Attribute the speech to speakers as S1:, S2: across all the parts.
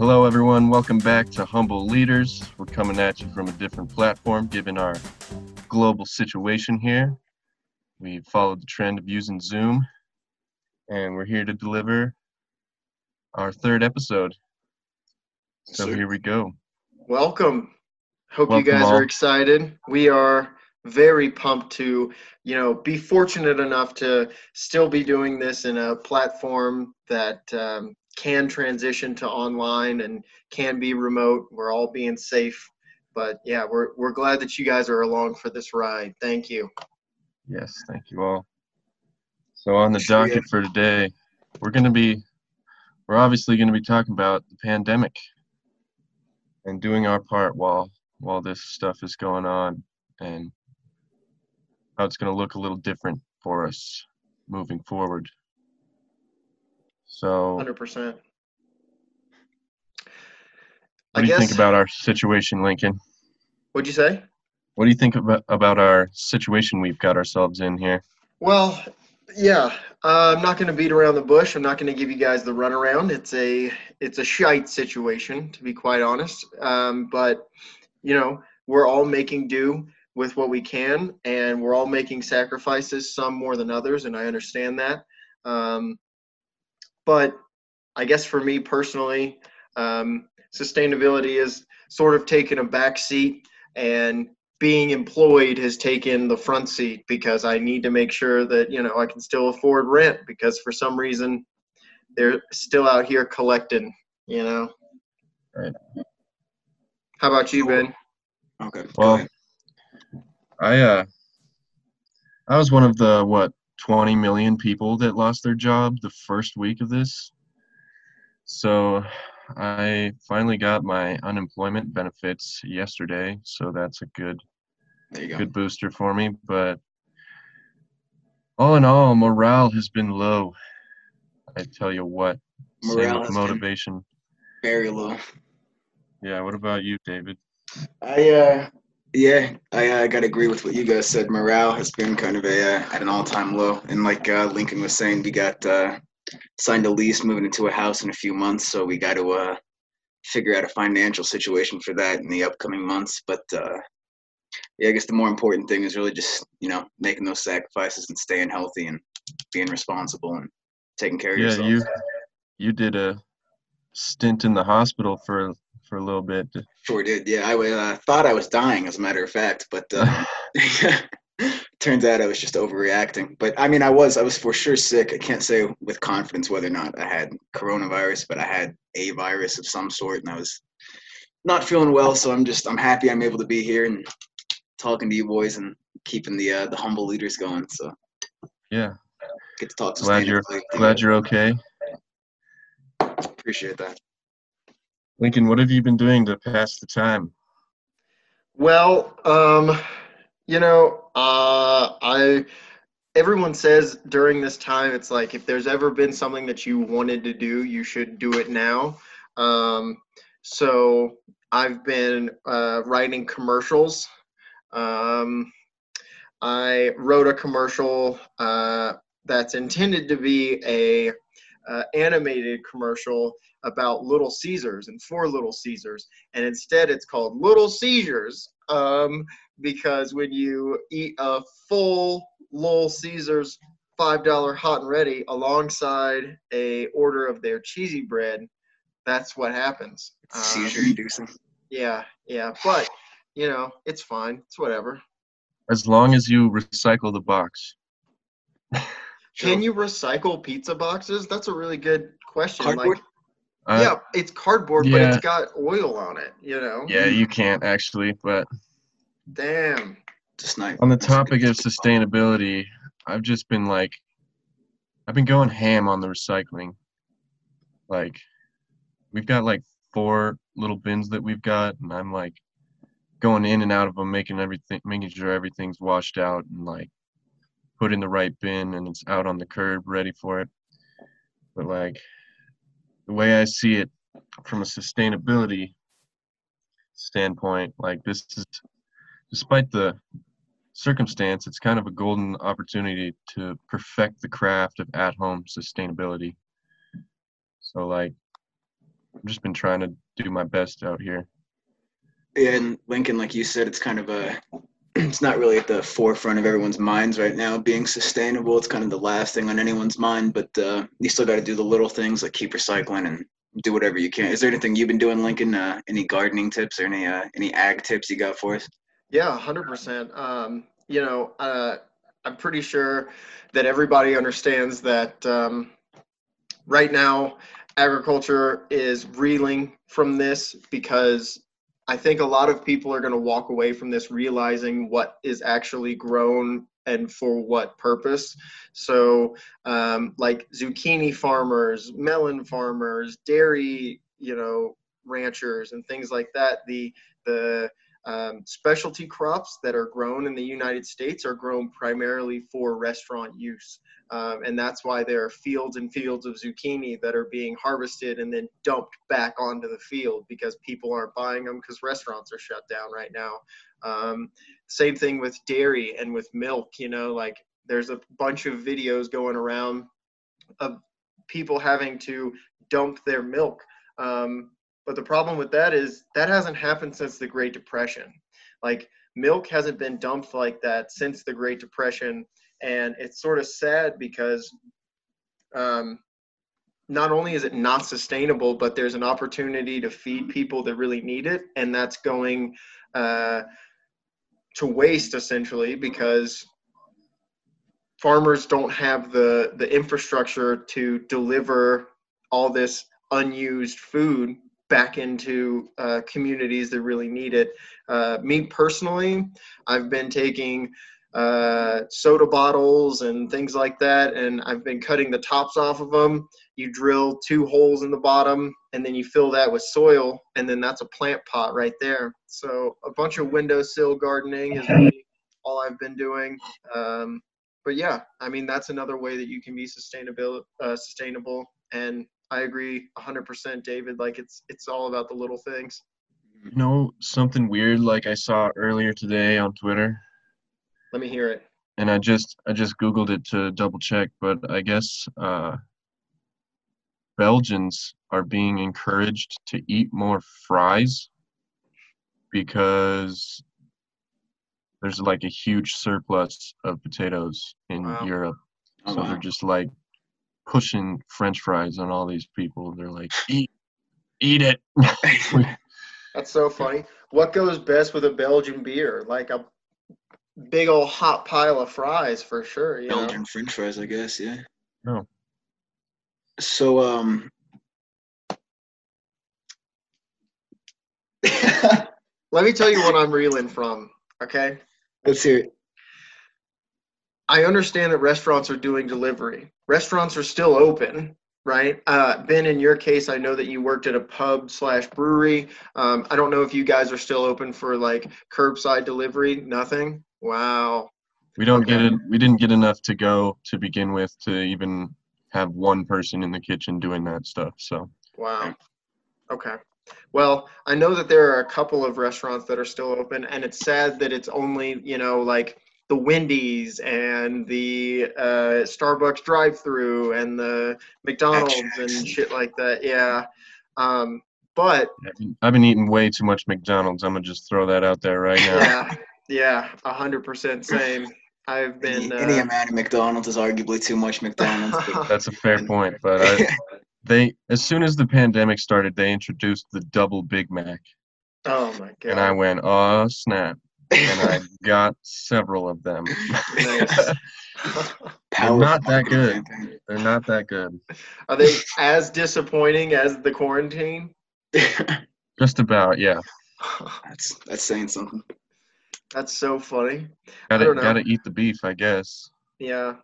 S1: Hello, everyone. Welcome back to Humble Leaders. We're coming at you from a different platform given our global situation here. We followed the trend of using Zoom, and we're here to deliver our third episode. So here we go.
S2: Welcome. Hope
S1: Welcome
S2: you guys
S1: all.
S2: are excited. We are very pumped to, you know, be fortunate enough to still be doing this in a platform that um, can transition to online and can be remote. We're all being safe, but yeah, we're we're glad that you guys are along for this ride. Thank you.
S1: Yes, thank you all. So on the docket for today, we're going to be, we're obviously going to be talking about the pandemic and doing our part while while this stuff is going on and how it's going to look a little different for us moving forward. So,
S2: Hundred percent.
S1: What do you think about our situation, Lincoln?
S2: What'd you say?
S1: What do you think about about our situation we've got ourselves in here?
S2: Well, yeah, uh, I'm not going to beat around the bush. I'm not going to give you guys the runaround. It's a it's a shite situation, to be quite honest. Um, but you know, we're all making do with what we can, and we're all making sacrifices, some more than others, and I understand that. Um, but I guess for me personally, um, sustainability is sort of taken a back seat, and being employed has taken the front seat because I need to make sure that you know I can still afford rent because for some reason they're still out here collecting. You know.
S1: Right.
S2: How about you, Ben?
S3: Okay.
S1: Well. I uh I was one of the what 20 million people that lost their job the first week of this. So I finally got my unemployment benefits yesterday, so that's a good
S3: there you go.
S1: good booster for me, but all in all, morale has been low. I tell you what. Same
S3: Morale
S1: with
S3: has been-
S1: motivation.
S3: Very low.
S1: Yeah, what about you, David?
S3: I uh, yeah, I uh, got to agree with what you guys said. Morale has been kind of a uh, at an all-time low, and like uh, Lincoln was saying, we got uh, signed a lease, moving into a house in a few months, so we got to uh, figure out a financial situation for that in the upcoming months. But uh, yeah, I guess the more important thing is really just you know making those sacrifices and staying healthy and being responsible and taking care of
S1: Yeah,
S3: yourself.
S1: Yeah, you you did a stint in the hospital for for a little bit.
S3: Sure did. Yeah, I uh, thought I was dying, as a matter of fact, but uh, turns out I was just overreacting. But I mean, I was I was for sure sick. I can't say with confidence whether or not I had coronavirus, but I had a virus of some sort, and I was not feeling well. So I'm just I'm happy I'm able to be here and talking to you boys and keeping the uh, the humble leaders going. So
S1: yeah,
S3: get to talk to
S1: glad you're glad you're okay.
S3: appreciate that.
S1: Lincoln, what have you been doing to pass the time?
S2: Well, um, you know, uh, I everyone says during this time, it's like if there's ever been something that you wanted to do, you should do it now. Um, so I've been uh, writing commercials. Um, I wrote a commercial uh, that's intended to be a uh, animated commercial about Little Caesars and for Little Caesars, and instead it's called Little Seizures um, because when you eat a full Little Caesars five dollar hot and ready alongside a order of their cheesy bread, that's what happens. Um,
S3: Seizure inducing.
S2: yeah, yeah, but you know it's fine. It's whatever.
S1: As long as you recycle the box.
S2: Can you recycle pizza boxes? That's a really good question.
S3: Cardboard?
S2: Like,
S1: Uh,
S2: yeah, it's cardboard, but it's got oil on it. You know.
S1: yeah, you can't actually, but
S2: Damn.
S3: Just not
S1: on the topic of sustainability, I've just been like, I've been going ham on the recycling. Like, we've got like four little bins that we've got, and I'm like going in and out of them, making everything, making sure everything's washed out and like put in the right bin and it's out on the curb ready for it. But like, the way I see it from a sustainability standpoint, like this is, despite the circumstance, it's kind of a golden opportunity to perfect the craft of at-home sustainability. So like I've just been trying to do my best out here.
S3: And Lincoln, like you said, it's kind of a it's not really at the forefront of everyone's minds right now. Being sustainable, it's kind of the last thing on anyone's mind. But uh, you still got to do the little things like keep recycling and do whatever you can. Is there anything you've been doing, Lincoln? Uh, any gardening tips or any uh, any ag tips you got for us?
S2: Yeah, hundred percent. Um, you know, uh, I'm pretty sure that everybody understands that um, right now agriculture is reeling from this because I think a lot of people are going to walk away from this realizing what is actually grown and for what purpose. So, um, like zucchini farmers, melon farmers, dairy, you know, ranchers, and things like that. The the um, specialty crops that are grown in the United States are grown primarily for restaurant use. Um, and that's why there are fields and fields of zucchini that are being harvested and then dumped back onto the field because people aren't buying them because restaurants are shut down right now. Um, same thing with dairy and with milk, you know, like there's a bunch of videos going around of people having to dump their milk. Um, but the problem with that is that hasn't happened since the Great Depression. Like milk hasn't been dumped like that since the Great Depression, and it's sort of sad because um, not only is it not sustainable, but there's an opportunity to feed people that really need it, and that's going uh, to waste essentially because farmers don't have the the infrastructure to deliver all this unused food back into uh, communities that really need it. Uh, me personally, I've been taking uh, soda bottles and things like that, and I've been cutting the tops off of them. You drill two holes in the bottom, and then you fill that with soil, and then that's a plant pot right there. So a bunch of windowsill gardening is really all I've been doing. Um, but yeah, I mean that's another way that you can be sustainable, uh, sustainable, and I agree 100%, David. Like it's it's all about the little things.
S1: You know something weird like I saw earlier today on Twitter,
S2: Let me hear it.
S1: and I just I just googled it to double check, but I guess uh, Belgians are being encouraged to eat more fries because there's like a huge surplus of potatoes in
S2: Wow.
S1: Europe.
S3: Oh,
S1: So
S3: wow.
S1: they're just like pushing French fries on all these people. They're like, eat, eat it.
S2: That's so funny. What goes best with a Belgian beer? Like a big old hot pile of fries for sure. You know?
S3: Belgian French fries, I guess. Yeah.
S1: No.
S3: So um.
S2: Let me tell you what I'm reeling from. Okay.
S3: Let's hear it.
S2: I understand that restaurants are doing delivery. Restaurants are still open, right? Uh, ben, in your case, I know that you worked at a pub slash brewery. Um, I don't know if you guys are still open for like curbside delivery. Nothing. Wow.
S1: We don't get it. We didn't get enough to go to begin with to even have one person in the kitchen doing that stuff. So
S2: Wow. Okay. Well, I know that there are a couple of restaurants that are still open, and it's sad that it's only, you know, like the Wendy's and the uh, Starbucks drive-through and the McDonald's and shit like that. Yeah. Um, but
S1: I've been- I've been eating way too much McDonald's. I'm gonna just throw that out there right now.
S2: yeah, yeah, a hundred percent same. I've been.
S3: any, any
S2: Uh,
S3: amount of McDonald's is arguably too much McDonald's.
S1: That's a fair point, but I, they as soon as the pandemic started, they introduced the double Big Mac,
S2: oh my god.
S1: and I went, oh snap, and I got several of them.
S2: Nice.
S3: Power
S1: not that good. They're not that good.
S2: Are they as disappointing as the quarantine?
S1: Just about, yeah.
S3: that's that's saying something.
S2: That's so funny.
S1: Gotta gotta eat the beef, I guess.
S2: Yeah.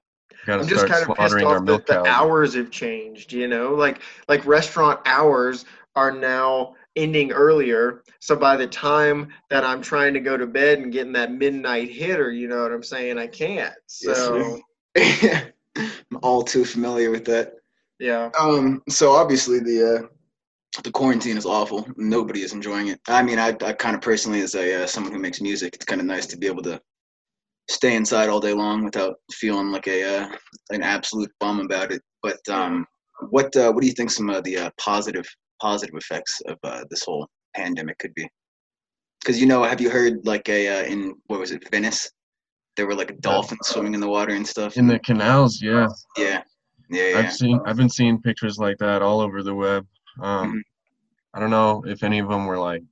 S1: Gotta
S2: I'm just
S1: start
S2: kind of pissed off
S1: milk
S2: that the hours have changed, you know? Like like restaurant hours are now ending earlier. So by the time that I'm trying to go to bed and getting that midnight hitter, you know what I'm saying? I can't. So
S3: sir. I'm all too familiar with that.
S2: yeah.
S3: Um, so obviously the uh, the quarantine is awful. Nobody is enjoying it. I mean, I, I kind of personally, as a uh, someone who makes music, it's kind of nice to be able to stay inside all day long without feeling like a uh, an absolute bum about it. But um, what uh, what do you think some of the uh, positive positive effects of uh, this whole pandemic could be. Because you know, have you heard like a uh, in what was it, Venice? There were like dolphins swimming in the water and stuff.
S1: In the canals, yeah.
S3: yeah, yeah, yeah.
S1: I've seen I've been seeing pictures like that all over the web. Um,
S3: Mhm.
S1: I don't know if any of them were like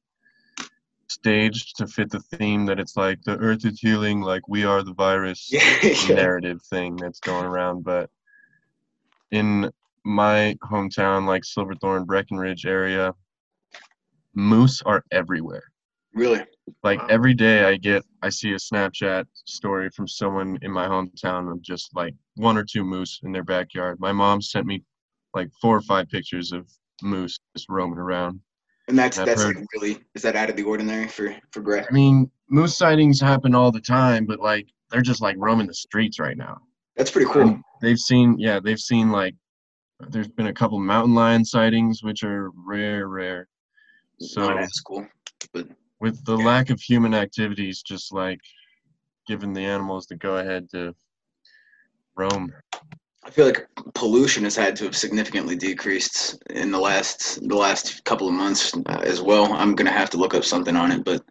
S1: staged to fit the theme that it's like the earth is healing, like we are the virus
S3: yeah.
S1: narrative thing that's going around. But in my hometown, like Silverthorne, Breckenridge area, moose are everywhere.
S3: Really?
S1: Like
S2: Wow.
S1: every day I get I see a Snapchat story from someone in my hometown of just like one or two moose in their backyard. My mom sent me like four or five pictures of moose just roaming around.
S3: And that's that's
S1: heard-
S3: like really is that out of the ordinary for for Breck?
S1: I mean, moose sightings happen all the time, but like they're just like roaming the streets right now.
S3: That's pretty cool.
S1: And they've seen yeah, they've seen like there's been a couple mountain lion sightings which are rare, rare. So
S3: Not as cool.
S1: with the
S3: Yeah.
S1: lack of human activities just like giving the animals the go ahead to roam
S3: I feel like pollution has had to have significantly decreased in the last the last couple of months uh, as well. I'm gonna have to look up something on it, but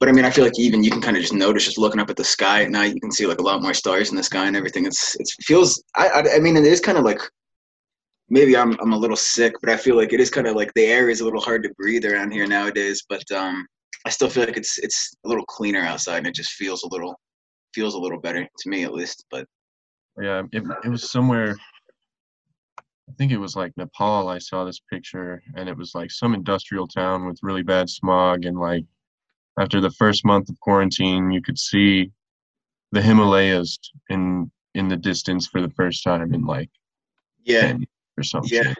S3: but I mean, I feel like even you can kind of just notice just looking up at the sky at night, you can see like a lot more stars in the sky and everything. It's it feels I I, I mean, it is kind of like maybe I'm I'm a little sick, but I feel like it is kind of like the air is a little hard to breathe around here nowadays. But um, I still feel like it's it's a little cleaner outside, and it just feels a little feels a little better to me at least. But
S1: yeah it, it was somewhere i think it was like nepal i saw this picture and it was like some industrial town with really bad smog and like after the first month of quarantine you could see the himalayas in in the distance for the first time in like
S3: yeah,
S1: 10 or something
S3: yeah.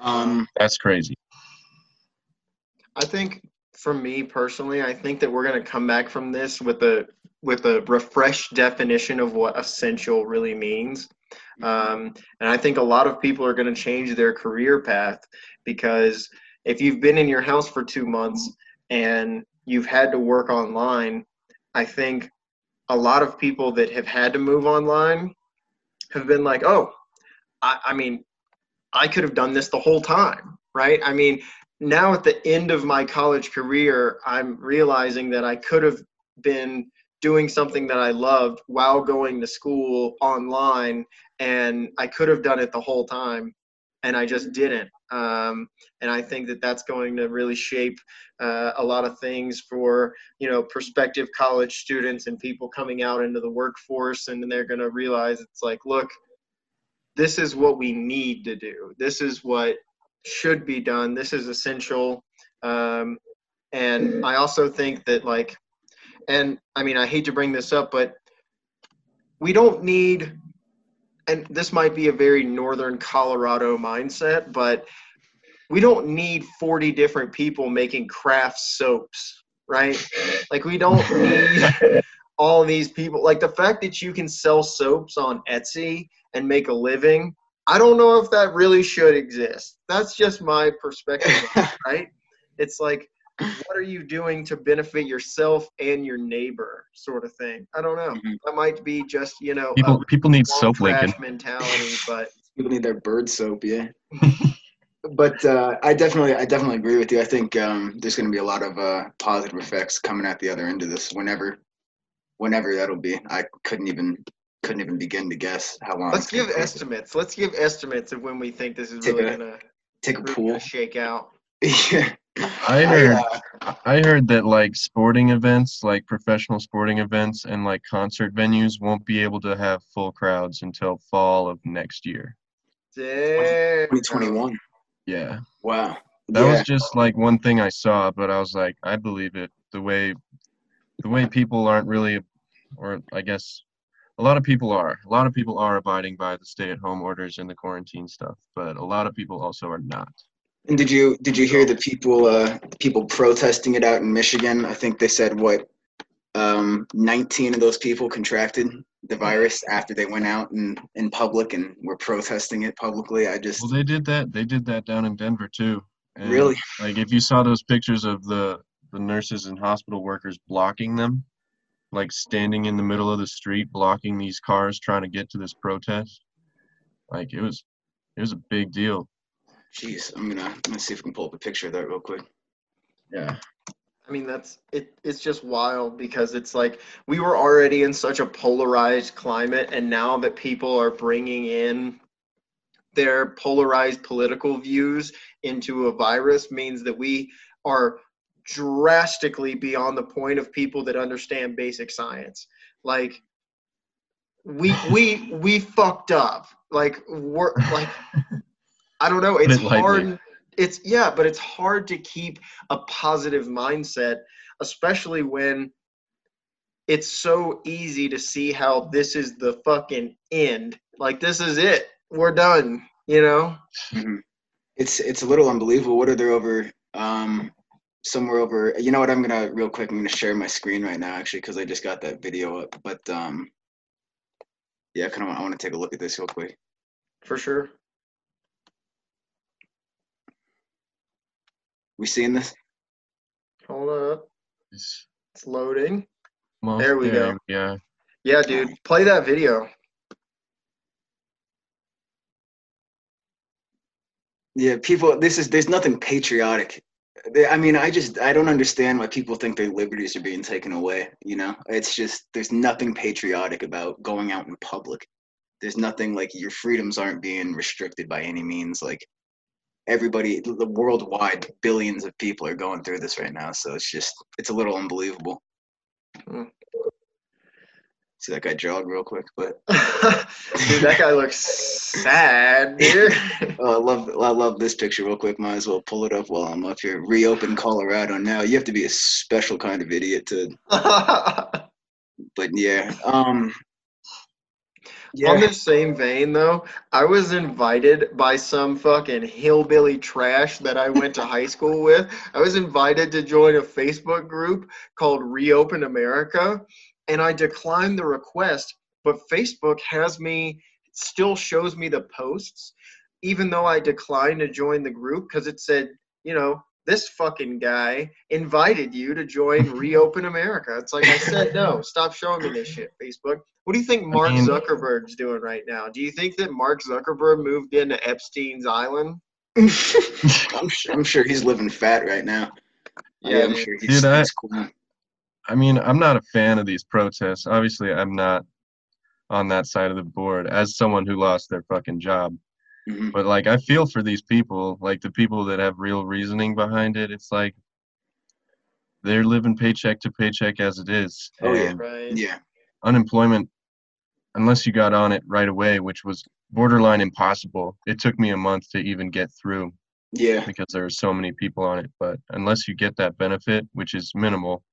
S3: Um,
S1: that's crazy.
S2: I think for me personally, I think that we're going to come back from this with a with a refreshed definition of what essential really means. Um, and I think a lot of people are going to change their career path because if you've been in your house for two months and you've had to work online, I think a lot of people that have had to move online have been like, oh, I, I mean, I could have done this the whole time, right? I mean, now at the end of my college career, I'm realizing that I could have been doing something that I loved while going to school online, and I could have done it the whole time, and I just didn't. Um, and I think that that's going to really shape uh, a lot of things for you know prospective college students and people coming out into the workforce, and they're going to realize it's like, look, this is what we need to do. This is what should be done. This is essential. Um, and I also think that, like, and I mean, I hate to bring this up, but we don't need, and this might be a very northern Colorado mindset, but we don't need 40 different people making craft soaps, right? Like, we don't need all these people. Like, the fact that you can sell soaps on Etsy and make a living I don't know if that really should exist. That's just my perspective, right? It's like, what are you doing to benefit yourself and your neighbor, sort of thing. I don't know.
S3: Mhm.
S2: That might be just you know
S1: people people need
S2: a long
S1: soap lincoln
S2: mentality, but
S3: people need their bird soap, yeah. but uh, I definitely, I definitely agree with you. I think um, there's going to be a lot of uh, positive effects coming at the other end of this. Whenever, whenever that'll be, I couldn't even, couldn't even begin to guess how long.
S2: let's
S3: it's
S2: give
S3: take.
S2: estimates. Let's give estimates of when we think this is
S3: Take
S2: really
S3: a
S2: gonna,
S3: Take a
S2: really
S3: pool.
S2: shake out.
S3: yeah.
S1: i heard
S3: uh,
S1: I heard that like sporting events, like professional sporting events and like concert venues won't be able to have full crowds until fall of next year.
S2: Damn.
S3: 2021.
S1: Yeah.
S3: Wow.
S1: That
S3: yeah.
S1: was just like one thing I saw, but I was like, I believe it. The way the way people aren't really or I guess a lot of people are. A lot of people are abiding by the stay at home orders and the quarantine stuff, but a lot of people also are not.
S3: And did you did you hear the people uh, people protesting it out in Michigan? I think they said what um, 19 of those people contracted the virus after they went out in, in public and were protesting it publicly. I just
S1: Well, they did that. They did that down in Denver too. And,
S3: really
S1: Like if you saw those pictures of the the nurses and hospital workers blocking them, like standing in the middle of the street blocking these cars trying to get to this protest, like it was it was a big deal.
S3: Jeez, I'm gonna I'm gonna see if we can pull up a picture of that real quick.
S1: Yeah.
S2: I mean, that's it. It's just wild because it's like we were already in such a polarized climate, and now that people are bringing in their polarized political views into a virus means that we are drastically beyond the point of people that understand basic science. Like we we we fucked up. Like we're like I don't know. It's hard. It's yeah, but it's hard to keep a positive mindset, especially when it's so easy to see how this is the fucking end. Like this is it. We're done. You know.
S3: Mhm. It's it's a little unbelievable. What are there over um somewhere over? You know what? I'm gonna real quick. I'm gonna share my screen right now actually because I just got that video up. But um, yeah, kind of I want to take a look at this real quick.
S2: For sure.
S3: We seeing this?
S2: Hold up.
S1: It's
S2: It's loading.
S1: almost
S2: There we go.
S1: Yeah.
S2: Yeah, dude. Play that video.
S3: Yeah, people. This is there's nothing patriotic. They- I mean, I just I don't understand why people think their liberties are being taken away. You know, it's just there's nothing patriotic about going out in public. There's nothing like your freedoms aren't being restricted by any means. Like everybody, the worldwide, billions of people are going through this right now. So it's just it's a little unbelievable.
S2: Hmm.
S3: See that guy jog real quick, but
S2: dude, that guy looks sad, dude.
S3: Oh, I love I love this picture real quick. Might as well pull it up while I'm up here. Reopen Colorado now. You have to be a special kind of idiot to but yeah. Um
S2: On the same vein, though, I was invited by some fucking hillbilly trash that I went to high school with. I was invited to join a Facebook group called Reopen America, and I declined the request. But Facebook has me, still shows me the posts, even though I declined to join the group because it said, you know, this fucking guy invited you to join Reopen America. It's like I said, no, stop showing me this shit, Facebook. What do you think Mark
S1: mean-
S2: Zuckerberg's doing right now? Do you think that Mark Zuckerberg moved into Epstein's island?
S3: I'm sure, I'm sure he's living fat right now. Yeah, I'm
S2: dude.
S3: sure he's,
S1: Dude, I-
S3: he's cool.
S1: I mean, I'm not a fan of these protests. Obviously, I'm not on that side of the board as someone who lost their fucking job.
S3: Mhm.
S1: But like, I feel for these people, like the people that have real reasoning behind it. It's like they're living paycheck to paycheck as it is.
S3: Oh, yeah.
S2: Right.
S3: Yeah.
S1: Unemployment, unless you got on it right away, which was borderline impossible. It took me a month to even get through
S3: Yeah.
S1: because there are so many people on it. But unless you get that benefit, which is minimal,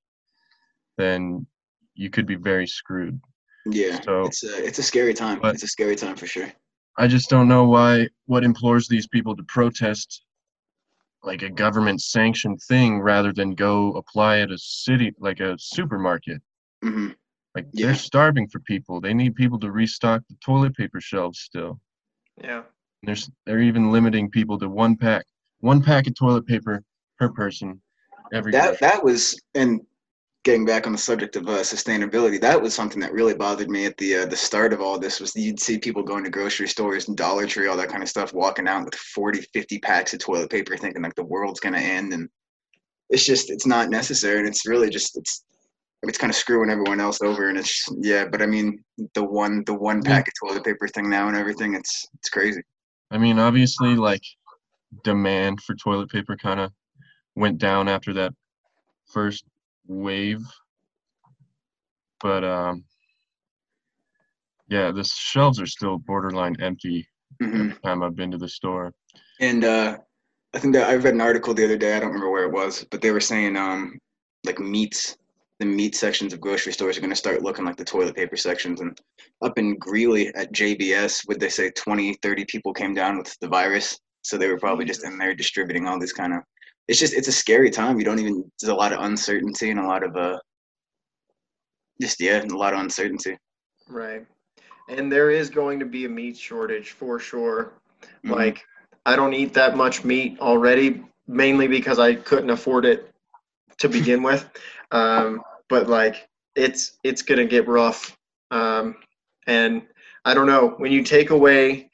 S1: then you could be very screwed.
S3: Yeah.
S1: So-
S3: it's a it's a scary time. It's a scary time for sure.
S1: I just don't know why what implores these people to protest like a government sanctioned thing rather than go apply at a city like a supermarket.
S3: hmm
S1: Like
S3: Yeah.
S1: they're starving for people. They need people to restock the toilet paper shelves still.
S2: Yeah.
S1: There's they're even limiting people to one pack, one pack of toilet paper per person every
S3: That
S1: day.
S3: that was and getting back on the subject of uh, sustainability, that was something that really bothered me at the uh, the start of all this. Was you'd see people going to grocery stores and Dollar Tree, all that kind of stuff, walking out with 40, 50 packs of toilet paper, thinking like the world's gonna end, and it's just it's not necessary, and it's really just it's it's kind of screwing everyone else over, and it's yeah. But I mean, the one the one pack of toilet paper thing now and everything, it's it's crazy.
S1: I mean, obviously, like demand for toilet paper kind of went down after that first wave, but um, yeah, the shelves are still borderline empty
S3: hmm
S1: every time I've been to the store.
S3: And uh, I think that I read an article the other day. I don't remember where it was, but they were saying um, like meats, the meat sections of grocery stores are going to start looking like the toilet paper sections. And up in Greeley at JBS, would they say 20, 30 people came down with the virus? So they were probably just in there distributing all these kind of. It's just it's a scary time. You don't even. There's a lot of uncertainty and a lot of uh. Just yeah, a lot of uncertainty.
S2: Right. And there is going to be a meat shortage for sure.
S3: Mhm.
S2: Like, I don't eat that much meat already, mainly because I couldn't afford it to begin with. Um, but like, it's it's gonna get rough. Um, and I don't know when you take away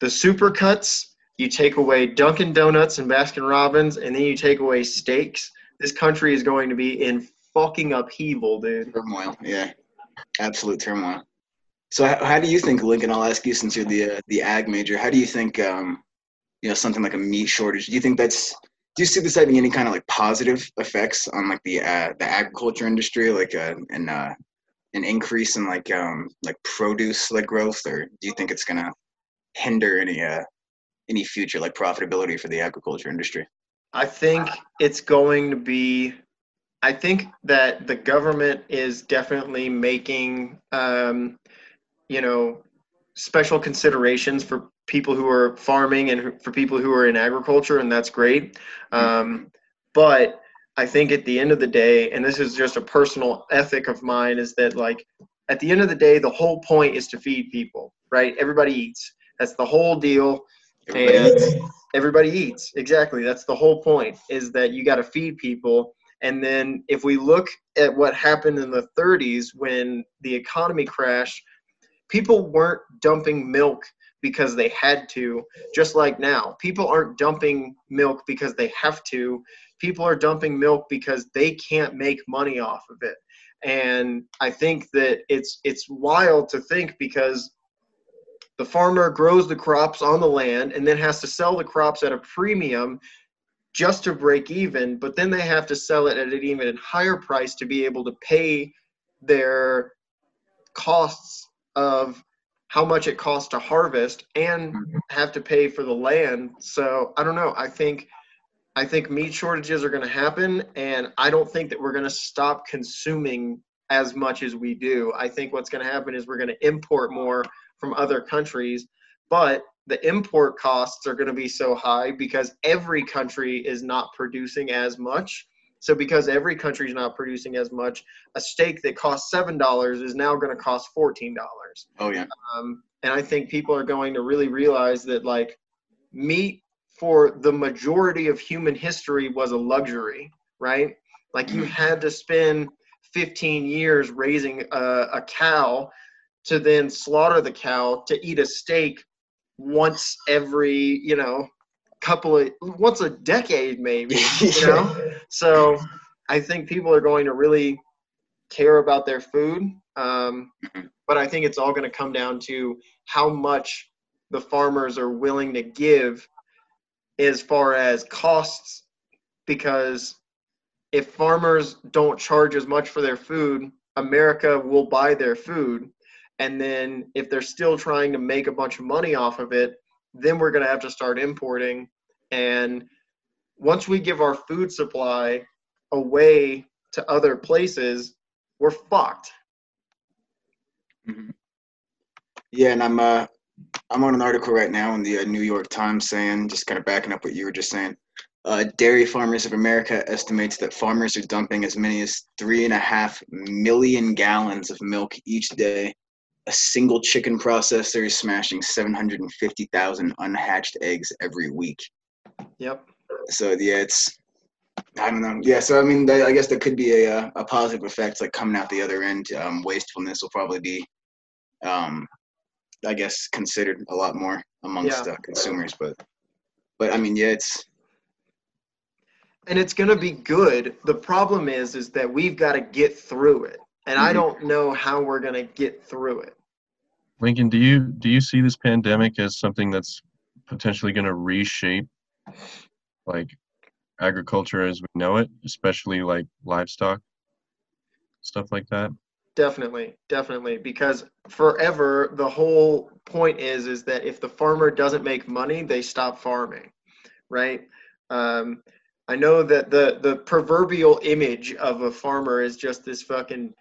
S2: the super cuts you take away Dunkin' Donuts and Baskin Robbins, and then you take away steaks, this country is going to be in fucking upheaval, dude.
S3: Turmoil, yeah, absolute turmoil. So, how, how do you think, Lincoln? I'll ask you since you're the uh, the ag major. How do you think, um, you know, something like a meat shortage? Do you think that's do you see this having any kind of like positive effects on like the uh, the agriculture industry, like uh, an uh, an increase in like um like produce like growth, or do you think it's gonna hinder any uh any future like profitability for the agriculture industry?
S2: I think it's going to be. I think that the government is definitely making, um, you know, special considerations for people who are farming and for people who are in agriculture, and that's great. Um, but I think at the end of the day, and this is just a personal ethic of mine, is that like at the end of the day, the whole point is to feed people, right? Everybody eats. That's the whole deal.
S3: Everybody
S2: and
S3: eats.
S2: everybody eats. Exactly. That's the whole point is that you got to feed people. And then if we look at what happened in the 30s when the economy crashed, people weren't dumping milk because they had to, just like now. People aren't dumping milk because they have to. People are dumping milk because they can't make money off of it. And I think that it's it's wild to think because the farmer grows the crops on the land and then has to sell the crops at a premium just to break even, but then they have to sell it at an even higher price to be able to pay their costs of how much it costs to harvest and have to pay for the land. So I don't know. I think I think meat shortages are going to happen, and I don't think that we're going to stop consuming as much as we do. I think what's going to happen is we're going to import more from other countries, but the import costs are going to be so high because every country is not producing as much. So because every country is not producing as much, a steak that costs seven dollars is now going to cost fourteen dollars.
S3: Oh yeah.
S2: Um, and I think people are going to really realize that like meat for the majority of human history was a luxury, right? Like you had to spend 15 years raising a, a cow to then slaughter the cow to eat a steak once every, you know, couple of once a decade maybe, you know? So I think people are going to really care about their food. Um, but I think it's all going to come down to how much the farmers are willing to give as far as costs because if farmers don't charge as much for their food america will buy their food and then if they're still trying to make a bunch of money off of it then we're going to have to start importing and once we give our food supply away to other places we're fucked
S3: Mhm. Yeah, and I'm uh I'm on an article right now in the uh, New York Times saying, just kind of backing up what you were just saying. Uh, Dairy Farmers of America estimates that farmers are dumping as many as three and a half million gallons of milk each day. A single chicken processor is smashing 750,000 unhatched eggs every week.
S2: yep
S3: So yeah, it's I don't know. Yeah, so I mean, I guess there could be a uh, a positive effect like coming out the other end. Um, wastefulness will probably be, um, I guess, considered a lot more amongst
S2: Yeah.
S3: uh, consumers. But, but I mean, yeah, it's
S2: and it's going to be good the problem is is that we've got to get through it and i
S3: Mhm.
S2: don't know how we're going to get through it
S1: Lincoln, do you do you see this pandemic as something that's potentially going to reshape like agriculture as we know it, especially like livestock stuff like that?
S2: definitely definitely because forever the whole point is is that if the farmer doesn't make money they stop farming right um, i know that the the proverbial image of a farmer is just this fucking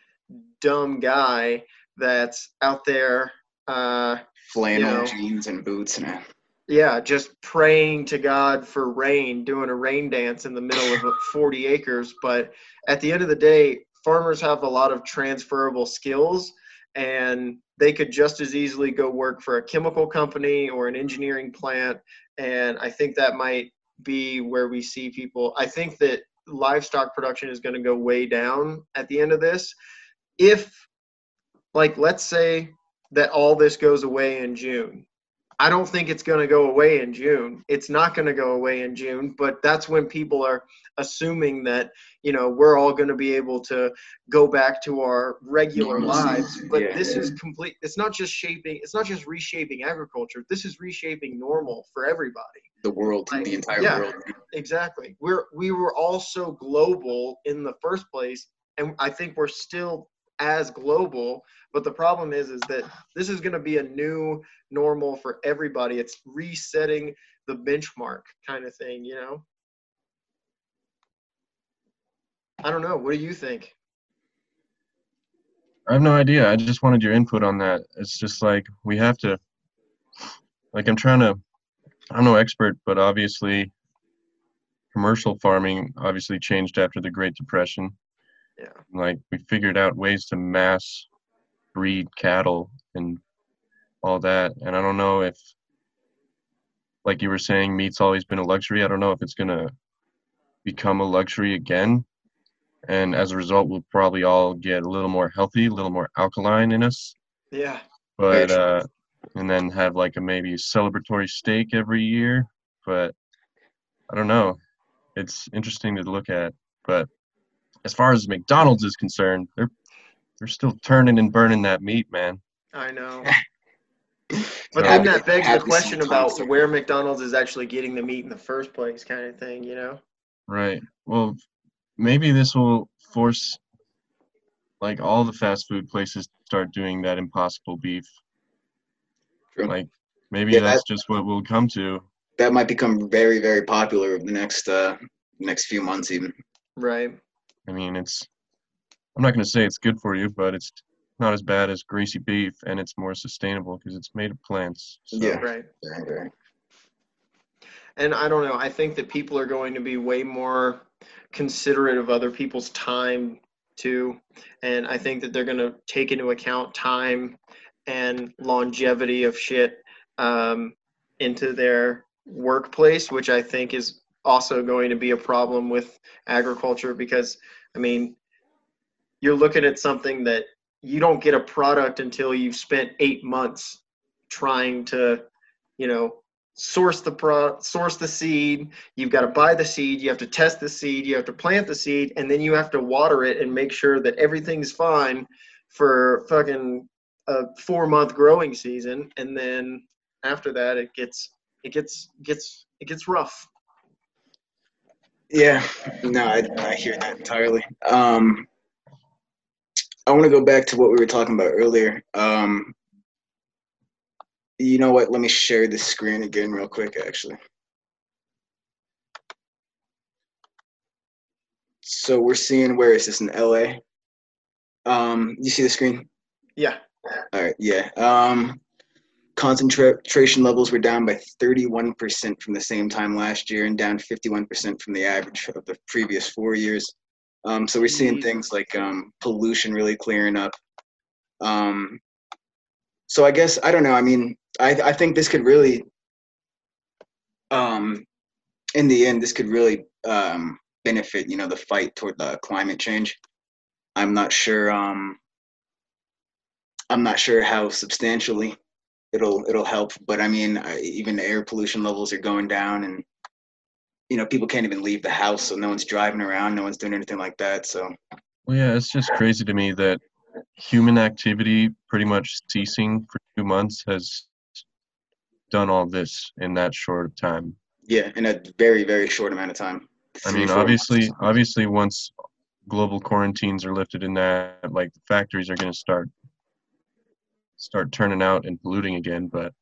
S2: dumb guy that's out there uh,
S3: flannel
S2: know.
S3: jeans and boots and
S2: Yeah, just praying to God for rain, doing a rain dance in the middle of 40 acres. But at the end of the day, farmers have a lot of transferable skills and they could just as easily go work for a chemical company or an engineering plant. And I think that might be where we see people. I think that livestock production is going to go way down at the end of this. If, like, let's say that all this goes away in June. I don't think it's going to go away in June. It's not going to go away in June, but that's when people are assuming that, you know, we're all going to be able to go back to our regular lives. But
S3: Yeah.
S2: this is complete it's not just shaping it's not just reshaping agriculture. This is reshaping normal for everybody.
S3: The world,
S2: Like,
S3: the entire
S2: yeah.
S3: world.
S2: Exactly. We're we were all so global in the first place, and I think we're still as global. But the problem is, is that this is going to be a new normal for everybody. It's resetting the benchmark kind of thing, you know. I don't know. What do you think?
S1: I have no idea. I just wanted your input on that. It's just like we have to, like, I'm trying to, I'm no expert, but obviously, commercial farming obviously changed after the Great Depression.
S2: Yeah.
S1: Like, we figured out ways to mass breed cattle and all that. And I don't know if, like you were saying, meat's always been a luxury. I don't know if it's going to become a luxury again and as a result we'll probably all get a little more healthy a little more alkaline in us
S2: Yeah.
S1: but uh and then have like a maybe celebratory steak every year but i don't know it's interesting to look at but as far as mcdonald's is concerned they're they're still turning and burning that meat man
S2: I know. But then that begs the question
S3: sometimes.
S2: about where McDonald's is actually getting the meat in the first place, kind of thing, you know?
S1: right well maybe this will force like all the fast food places to start doing that impossible beef
S3: True.
S1: like maybe
S3: Yeah,
S1: that's just what we'll come to
S3: That might become very, very popular over the next uh next few months even.
S2: Right.
S1: I mean, it's. I'm not going to say it's good for you, but it's not as bad as greasy beef, and it's more sustainable because it's made of plants. So,
S3: Yeah.
S2: Right.
S3: Very, very.
S2: And I don't know. I think that people are going to be way more considerate of other people's time too. And I think that they're going to take into account time and longevity of shit um, into their workplace, which I think is also going to be a problem with agriculture because, I mean, you're looking at something that you don't get a product until you've spent eight months trying to, you know, source the pro source the seed. You've got to buy the seed you have to test the seed you have to plant the seed and then you have to water it and make sure that everything's fine for fucking a four month growing season and then after that it gets it gets gets it gets rough
S3: Yeah, no, I, I hear that entirely. Um, I want to go back to what we were talking about earlier. Um, you know what? Let me share the screen again real quick, actually. So we're seeing where is this in LA? Um, you see the screen?
S2: yeah
S3: All right, yeah. Um, concentration levels were down by 31% from the same time last year and down 51% from the average of the previous four years. Um, so we're seeing things like um, pollution really clearing up. Um, so I guess I don't know. I mean, I I think this could really, um, in the end, this could really um, benefit you know the fight toward the climate change. I'm not sure. Um, I'm not sure how substantially it'll it'll help, but I mean, I, even the air pollution levels are going down, and you know, people can't even leave the house, so no one's driving around, no one's doing anything like that. So
S1: Well, yeah, it's just crazy to me that human activity pretty much ceasing for two months has done all this in that short of time.
S3: yeah, in a very very short amount of time.
S1: I mean, obviously, obviously, once global quarantines are lifted in that, like the factories are going to start start turning out and polluting again. But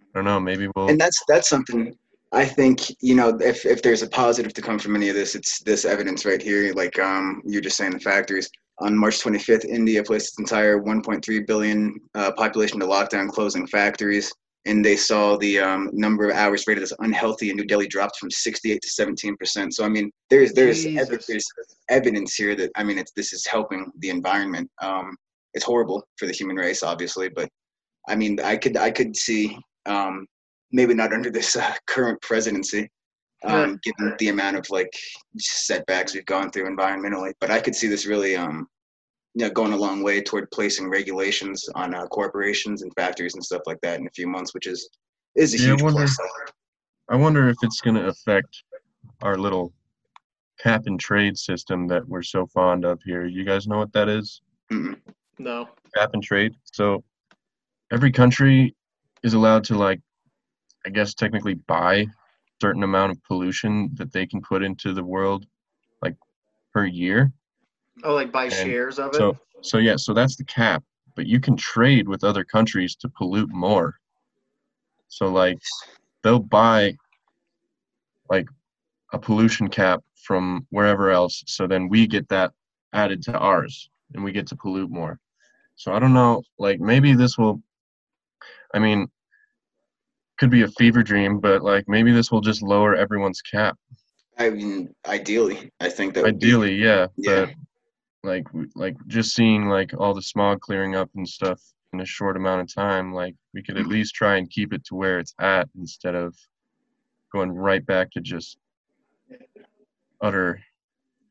S1: I don't know. Maybe we'll.
S3: and that's that's something I think you know if if there's a positive to come from any of this, it's this evidence right here. Like um, you're just saying the factories. On March 25th, India placed its entire 1.3 billion uh, population to lockdown, closing factories, and they saw the um, number of hours rated as unhealthy in New Delhi dropped from 68 to 17 percent. So I mean, there's there's, ev- there's evidence here that I mean, it's this is helping the environment. Um, it's horrible for the human race, obviously, but I mean, I could I could see um, maybe not under this uh, current presidency, um, given the amount of like setbacks we've gone through environmentally. But I could see this really, um, you know, going a long way toward placing regulations on uh, corporations and factories and stuff like that in a few months, which is is a
S1: Yeah, I
S3: huge
S1: wonder-
S3: plus.
S1: I wonder if it's going to affect our little cap and trade system that we're so fond of here. You guys know what that is?
S3: Mm-mm.
S2: No.
S1: Cap and trade. So every country is allowed to like I guess technically buy a certain amount of pollution that they can put into the world like per year.
S2: Oh, like buy
S1: And
S2: shares of it.
S1: So so yeah, so that's the cap. But you can trade with other countries to pollute more. So like they'll buy like a pollution cap from wherever else. So then we get that added to ours and we get to pollute more. So I don't know, like maybe this will I mean could be a fever dream, but like maybe this will just lower everyone's cap.
S3: I mean, ideally, I think that would be-
S1: Ideally, yeah,
S3: Yeah.
S1: but like like just seeing like all the smog clearing up and stuff in a short amount of time, like we could at
S3: Mm-hmm.
S1: least try and keep it to where it's at instead of going right back to just utter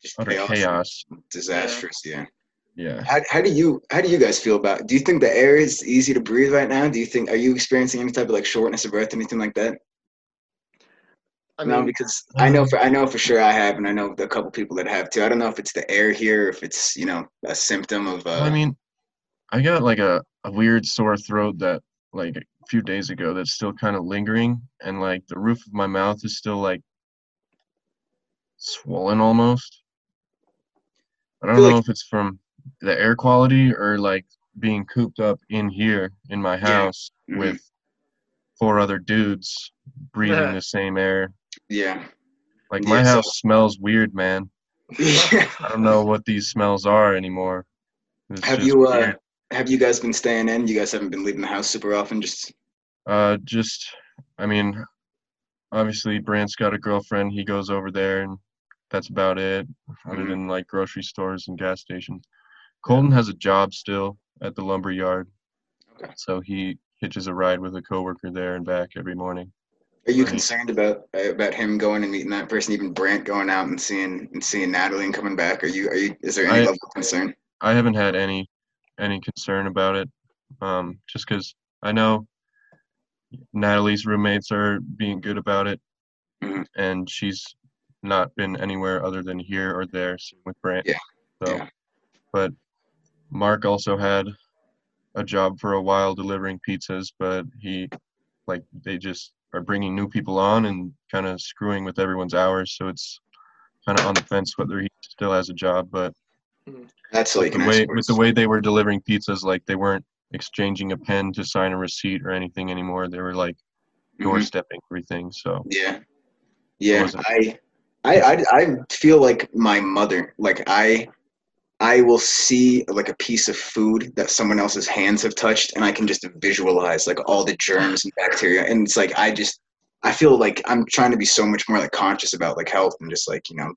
S3: just
S1: utter
S3: chaos,
S1: chaos.
S3: disastrous. Yeah.
S1: Yeah.
S3: How, how do you how do you guys feel about? Do you think the air is easy to breathe right now? Do you think are you experiencing any type of like shortness of breath, anything like that?
S2: I
S3: no,
S2: mean,
S3: because I know for I know for sure I have, and I know a couple people that have too. I don't know if it's the air here, if it's you know a symptom of. Uh,
S1: I mean, I got like a, a weird sore throat that like a few days ago that's still kind of lingering, and like the roof of my mouth is still like swollen almost. I don't
S3: feel
S1: know
S3: like-
S1: if it's from the air quality or like being cooped up in here in my
S3: Yeah.
S1: house
S3: Mhm.
S1: with four other dudes breathing
S2: Yeah.
S1: the same air.
S3: yeah.
S1: Like
S3: Yeah,
S1: my
S3: so-
S1: house smells weird, man. I don't know what these smells are anymore. It's
S3: Have you uh
S1: weird.
S3: have you guys been staying in? You guys haven't been leaving the house super often. Just
S1: Uh, just, I mean, obviously Brant's got a girlfriend. He goes over there, and that's about it. Other
S3: Mhm.
S1: than like grocery stores and gas stations. Colton has a job still at the lumber yard,
S3: Okay.
S1: so he hitches a ride with a coworker there and back every morning.
S3: are you concerned about about him going and meeting that person? Even Brant going out and seeing and seeing Natalie and coming back. Are you are you? Is there any
S1: I-
S3: level of concern?
S1: I haven't had any any concern about it, um, just because I know Natalie's roommates are being good about it,
S3: Mhm.
S1: and she's not been anywhere other than here or there with Brant.
S3: Yeah,
S1: So,
S3: yeah.
S1: but Mark also had a job for a while delivering pizzas, but he like they just are bringing new people on and kind of screwing with everyone's hours, so it's kind of on the fence whether he still has a job, but
S3: That's all you
S1: the way with the way they were delivering pizzas, like they weren't exchanging a pen to sign a receipt or anything anymore. They were like
S3: Mhm.
S1: doorstepping everything. So
S3: Yeah, yeah. I, I, I, I feel like my mother. Like I, I will see like a piece of food that someone else's hands have touched, and I can just visualize like all the germs and bacteria, and it's like I just, I feel like I'm trying to be so much more like conscious about like health and just like you know.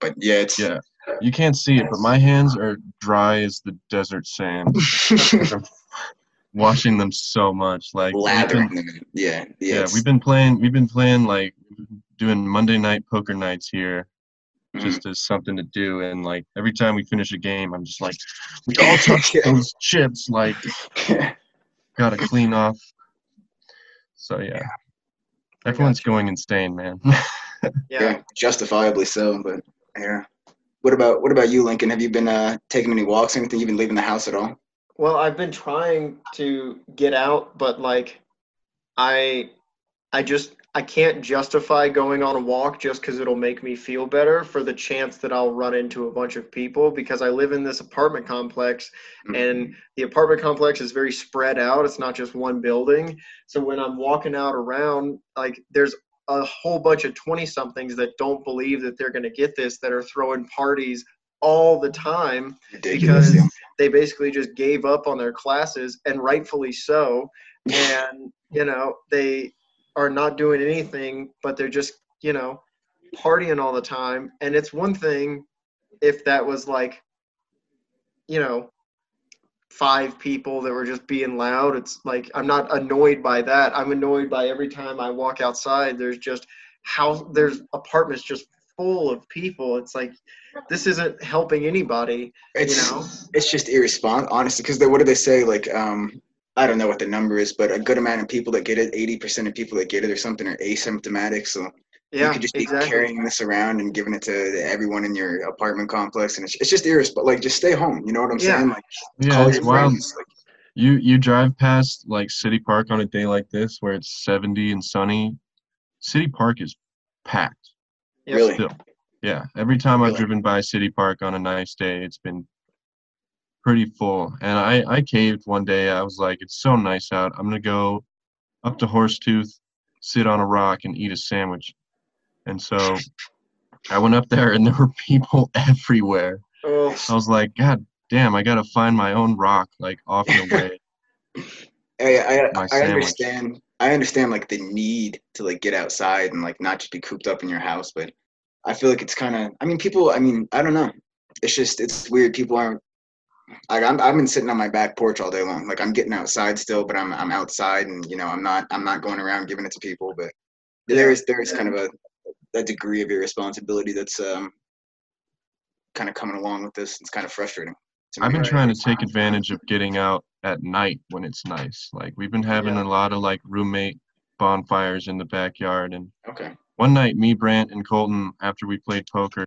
S3: But yeah, it's
S1: yeah, you can't see it, but my hands are dry as the desert sand. Washing them so much. Like
S3: lathering
S1: been,
S3: them. Yeah, yeah.
S1: yeah, we've been playing. We've been playing like doing Monday night poker nights here.
S3: Mhm.
S1: Just as something to do, and like every time we finish a game, I'm just like, we all touch
S3: Yeah.
S1: those chips. Like, gotta clean off. So yeah,
S2: I
S1: everyone's
S2: gotcha.
S1: going insane, man.
S2: yeah.
S3: yeah, justifiably so. But yeah. What about what about you, Lincoln? Have you been uh, taking any walks or anything? You've been leaving the house at all?
S2: Well, I've been trying to get out, but like I I just I can't justify going on a walk just cuz it'll make me feel better for the chance that I'll run into a bunch of people because I live in this apartment complex and mm-hmm. the apartment complex is very spread out. It's not just one building. So when I'm walking out around, like there's a whole bunch of 20 somethings that don't believe that they're going to get this that are throwing parties all the time
S3: ridiculous.
S2: because they basically just gave up on their classes and rightfully so and you know they are not doing anything but they're just you know partying all the time and it's one thing if that was like you know five people that were just being loud it's like i'm not annoyed by that i'm annoyed by every time i walk outside there's just house there's apartments just full of people it's like this isn't helping anybody
S3: it's
S2: you know
S3: it's just irresponsible, honestly. Because what do they say? Like, um, I don't know what the number is, but a good amount of people that get it, 80% of people that get it or something are asymptomatic. So
S2: Yeah,
S3: you could just be
S2: exactly.
S3: carrying this around and giving it to everyone in your apartment complex. And it's, it's just irresponsible. Like, just stay home. You know what I'm
S2: Yeah.
S3: saying? Like,
S1: Yeah,
S3: call
S1: it's
S3: your
S1: wild.
S3: friends. Like,
S1: You you drive past like City Park on a day like this where it's 70 and sunny. City Park is packed.
S3: Really?
S1: Still. Yeah. Every time I've driven by City Park on a nice day, it's been pretty full. And I I caved one day. I was like, it's so nice out. I'm gonna go up to Horsetooth, sit on a rock, and eat a sandwich. And so I went up there, and there were people everywhere.
S2: Oh,
S1: I was like, God damn, I gotta find my own rock, like off and way.
S3: I, I, I understand. I understand like the need to like get outside and like not just be cooped up in your house, but I feel like it's kind of. I mean, people. I mean, I don't know. It's just it's weird. People aren't. Like I'm, I've been sitting on my back porch all day long. Like I'm getting outside still, but I'm I'm outside, and you know I'm not I'm not going around giving it to people. But there is there is kind of a a degree of irresponsibility that's um kind of coming along with this. It's kind of frustrating.
S1: I've been trying to take advantage of getting out at night when it's nice. Like we've been having
S2: Yeah.
S1: a lot of like roommate bonfires in the backyard and
S3: Okay.
S1: one night me, Brant, and Colton, after we played poker,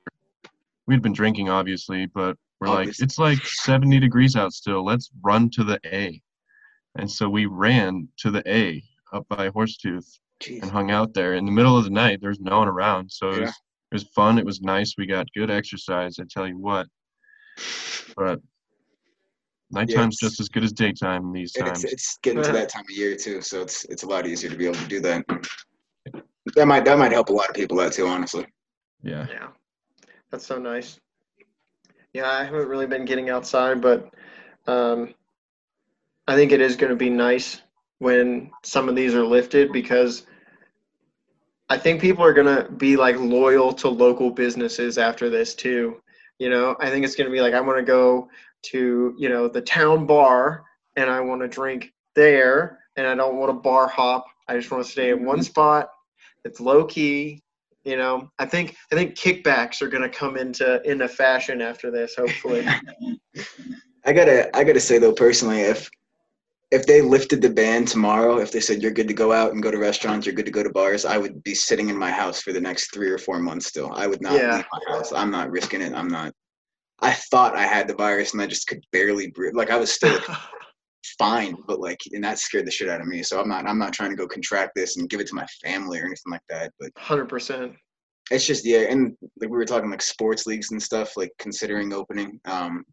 S1: we'd been drinking obviously, but we're oh,
S3: like,
S1: it's like 70 degrees out still. Let's run to the A. And so we ran to the A up by Horsetooth
S3: Jeez.
S1: and hung out there in the middle of the night. There's no one around. So it
S3: Yeah.
S1: was it was fun. It was nice. We got good exercise, I tell you what. But nighttime's
S3: it's-
S1: just as good as daytime these times.
S3: it's, it's getting to that time of year too, so it's it's a lot easier to be able to do that. That might that might help a lot of people out too, honestly.
S1: yeah.
S2: yeah, that's so nice. Yeah, I haven't really been getting outside, but um, I think it is going to be nice when some of these are lifted because I think people are going to be like loyal to local businesses after this too. You know, I think it's going to be like I want to go to you know the town bar and I want to drink there, and I don't want to bar hop. I just want to stay in one spot. It's low key. You know, I think I think kickbacks are going to come into into fashion after this. Hopefully,
S3: I gotta I gotta say though personally, if if they lifted the ban tomorrow, if they said you're good to go out and go to restaurants, you're good to go to bars, I would be sitting in my house for the next three or four months still. I would not
S2: Yeah.
S3: leave my house. I'm not risking it. I'm not. I thought I had the virus and I just could barely breathe. Like I was still fine, but like, and that scared the shit out of me. So I'm not, I'm not trying to go contract this and give it to my family or anything like that. But
S2: hundred percent.
S3: it's just, yeah. And like we were talking like sports leagues and stuff, like considering opening. Um,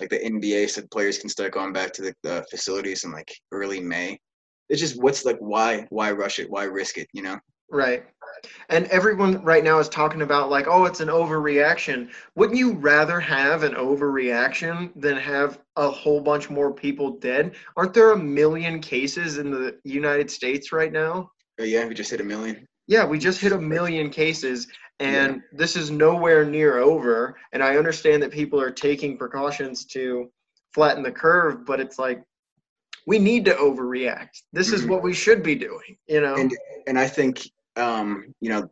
S3: like the NBA said, players can start going back to the, the facilities in like early May. It's just what's like, why, why rush it? Why risk it? You know?
S2: Right. And everyone right now is talking about like, oh, it's an overreaction. Wouldn't you rather have an overreaction than have a whole bunch more people dead? Aren't there a million cases in the United States right now?
S3: But yeah, we just hit a million.
S2: Yeah, we just hit a million cases and this is nowhere near over. And I understand that people are taking precautions to flatten the curve, but it's like we need to overreact. This is
S3: Mhm.
S2: what we should be doing, you know?
S3: And and I think um, you know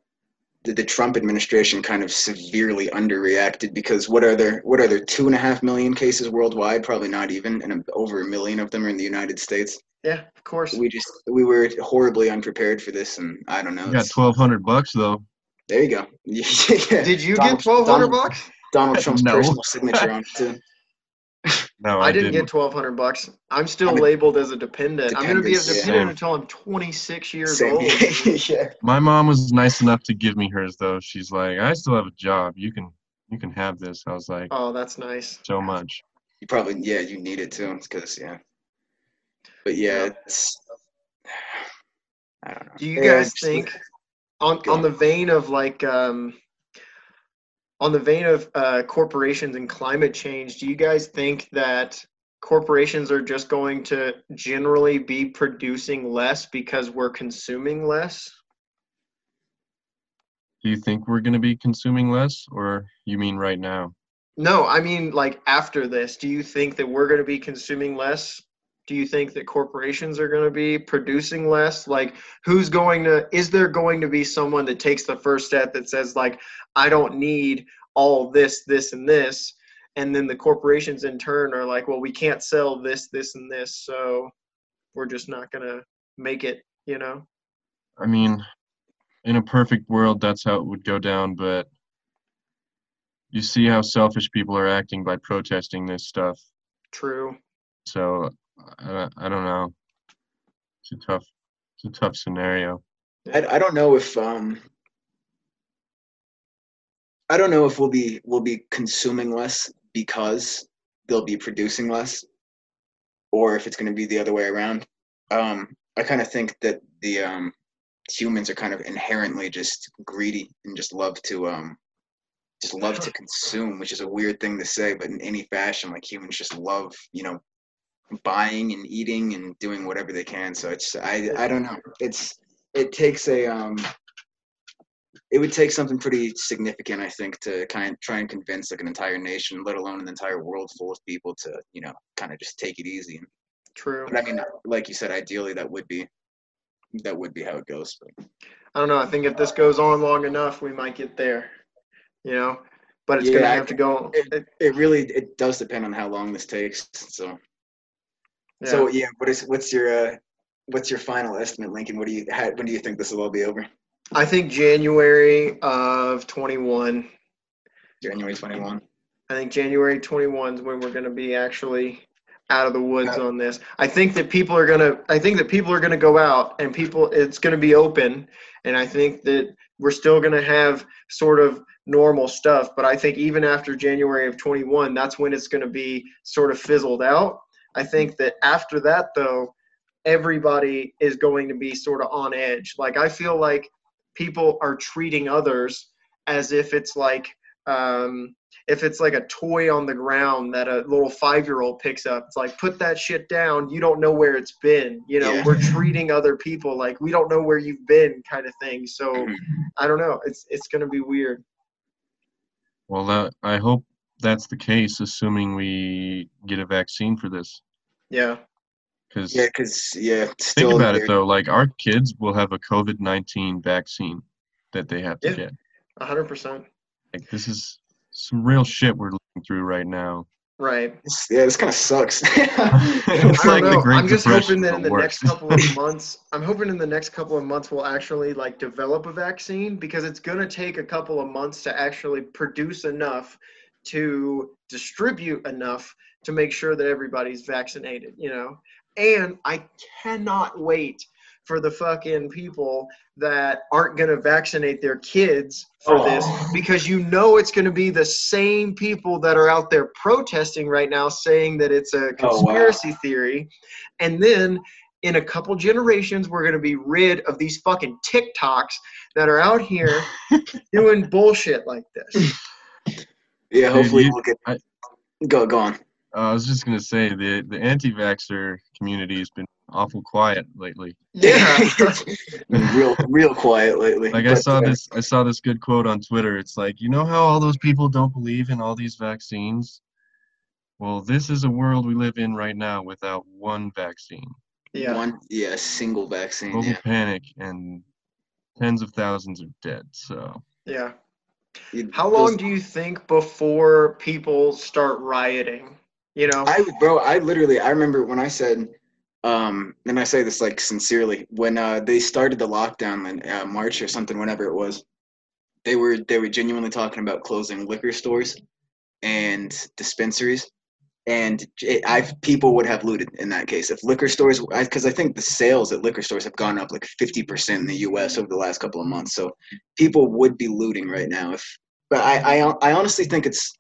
S3: the, the Trump administration kind of severely underreacted because what are there what are there two and a half million cases worldwide? Probably not even, and over a million of them are in the United States.
S2: yeah, of course.
S3: We just we were horribly unprepared for this, and I don't know.
S1: You got twelve hundred bucks though.
S3: There you go. yeah.
S2: Did you
S3: Donald-
S2: get twelve hundred bucks?
S3: Donald Trump's
S1: No.
S3: personal signature on it too.
S1: No,
S2: I,
S1: I,
S2: didn't, get twelve hundred bucks. I'm still
S3: I'm a-
S2: labeled as a dependent. I'm gonna be a
S3: Dependent, yeah.
S2: dependent until I'm 26 years
S3: Same.
S2: old.
S3: yeah.
S1: My mom was nice enough to give me hers though. She's like, I still have a job. You can you can have this. I was like,
S2: Oh, that's nice.
S1: so much.
S3: You probably yeah you need it too because yeah. But yeah,
S2: Yeah.
S3: it's. I don't know.
S2: Do you
S3: Yeah,
S2: guys think on on
S3: on.
S2: the vein of like um on the vein of uh, corporations and climate change, do you guys think that corporations are just going to generally be producing less because we're consuming less?
S1: Do you think we're gonna be consuming less, or you mean right now?
S2: No, I mean like after this, do you think that we're going to be consuming less? Do you think that corporations are going to be producing less? Like who's going to is there going to be someone that takes the first step that says like I don't need all this this and this and then the corporations in turn are like, well, we can't sell this this and this. So we're just not gonna make it. You know.
S1: I mean, in a perfect world, that's how it would go down, but you see how selfish people are acting by protesting this stuff.
S2: True.
S1: So I, I don't know. It's a tough, it's a tough scenario.
S3: I, I don't know if um I don't know if we'll be we'll be consuming less because they'll be producing less, or if it's going to be the other way around. Um, I kind of think that the um, humans are kind of inherently just greedy and just love to um, just love to consume, which is a weird thing to say, but in any fashion, like humans just love you know buying and eating and doing whatever they can. So it's I I don't know. It's it takes a um it would take something pretty significant, I think, to kind of try and convince like an entire nation, let alone an entire world full of people, to you know kind of just take it easy.
S2: True.
S3: But I mean, like you said, ideally that would be that would be how it goes. But
S2: I don't know. I think if this goes on long enough, we might get there. You know, but it's gonna
S3: Yeah, I
S2: have to go.
S3: it, it really it does depend on how long this takes. So
S2: yeah.
S3: so yeah, what is what's your uh, what's your final estimate, Lincoln? What do you how, when do you think this will all be over?
S2: I think January of 21.
S3: January twenty one.
S2: I think January 21 is when we're going to be actually out of the woods on this. I think that people are going to I think that people are going to go out and people it's going to be open and I think that we're still going to have sort of normal stuff, but I think even after January of 21 that's when it's going to be sort of fizzled out. I think that after that though everybody is going to be sort of on edge. Like I feel like people are treating others as if it's like um, if it's like a toy on the ground that a little five year old picks up, it's like put that shit down. You don't know where it's been. You know,
S3: Yeah.
S2: we're treating other people like we don't know where you've been, kind of thing. So
S3: Mhm.
S2: I don't know. It's it's gonna be weird.
S1: Well, that, I hope that's the case, assuming we get a vaccine for this.
S2: Yeah.
S1: Because
S3: Yeah, because yeah,
S1: think about
S3: they're-
S1: it though, like our kids will have a COVID nineteen vaccine that they have to
S2: Yeah.
S1: get.
S2: A hundred percent.
S1: Like this is some real shit we're living through right now.
S2: Right.
S3: It's- yeah, this kind of sucks.
S1: It's
S2: I
S1: like
S2: don't
S1: the
S2: know.
S1: Great
S2: I'm just
S1: Depression,
S2: hoping that in the
S1: worse.
S2: next couple of months, I'm hoping in the next couple of months we'll actually like develop a vaccine because it's gonna take a couple of months to actually produce enough to distribute enough to make sure that everybody's vaccinated, you know? And I cannot wait for the fucking people that aren't going to vaccinate their kids for this
S3: Oh.
S2: because you know it's going to be the same people that are out there protesting right now saying that it's a
S3: Oh, wow.
S2: conspiracy theory. And then in a couple generations, we're going to be rid of these fucking TikToks that are out here doing bullshit like this.
S3: Yeah,
S1: Dude,
S3: hopefully
S1: you-
S3: we'll get.
S1: I-
S3: Go go on.
S1: Uh, I was just gonna say the the anti-vaxxer community has been awful quiet lately.
S2: Yeah.
S3: Real real quiet lately.
S1: Like I saw
S3: uh,
S1: this I saw this good quote on Twitter. It's like, you know how all those people don't believe in all these vaccines? Well, this is a world we live in right now without one vaccine.
S2: Yeah.
S3: One yeah, a single vaccine.
S1: Global
S3: Yeah.
S1: panic and tens of thousands are dead. So
S2: Yeah. How long do you think before people start rioting? You know?
S3: I bro, I literally I remember when I said um and I say this like sincerely, when uh they started the lockdown in uh, March or something, whenever it was, they were they were genuinely talking about closing liquor stores and dispensaries. And it, I people would have looted in that case if liquor stores, because I, think the sales at liquor stores have gone up like fifty percent in the U.S. over the last couple of months. So people would be looting right now. If but I I, I honestly think it's